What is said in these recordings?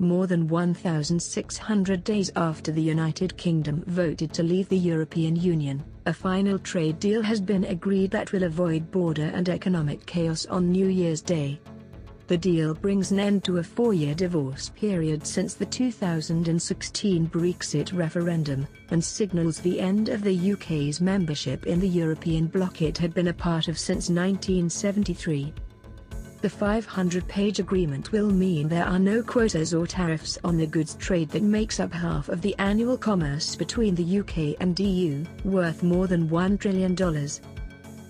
more than 1,600 days after the United Kingdom voted to leave the European Union, a final trade deal has been agreed that will avoid border and economic chaos on New Year's Day. The deal brings an end to a four-year divorce period since the 2016 Brexit referendum, and signals the end of the UK's membership in the European bloc it had been a part of since 1973. The 500-page agreement will mean there are no quotas or tariffs on the goods trade that makes up half of the annual commerce between the UK and EU, worth more than $1 trillion.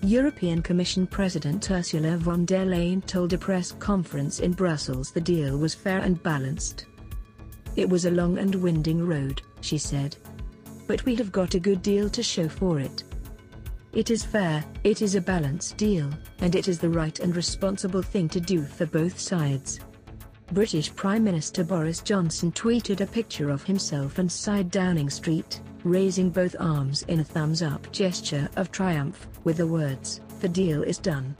European Commission President Ursula von der Leyen told a press conference in Brussels the deal was fair and balanced. It was a long and winding road, she said. But we have got a good deal to show for it. It is fair, it is a balanced deal, and it is the right and responsible thing to do for both sides. British Prime Minister Boris Johnson tweeted a picture of himself inside Downing Street, raising both arms in a thumbs-up gesture of triumph, with the words, the deal is done.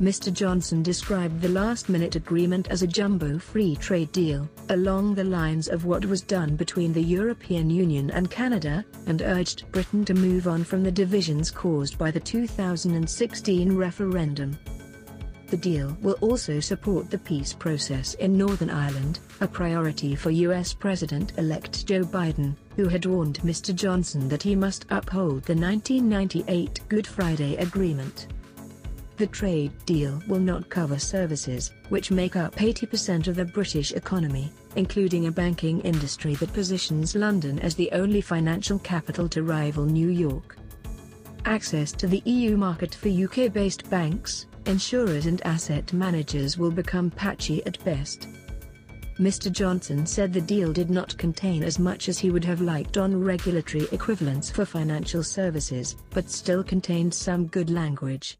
Mr. Johnson described the last-minute agreement as a jumbo free trade deal, along the lines of what was done between the European Union and Canada, and urged Britain to move on from the divisions caused by the 2016 referendum. The deal will also support the peace process in Northern Ireland, a priority for U.S. President-elect Joe Biden, who had warned Mr. Johnson that he must uphold the 1998 Good Friday Agreement. The trade deal will not cover services, which make up 80% of the British economy, including a banking industry that positions London as the only financial capital to rival New York. Access to the EU market for UK-based banks, insurers and asset managers will become patchy at best. Mr. Johnson said the deal did not contain as much as he would have liked on regulatory equivalence for financial services, but still contained some good language.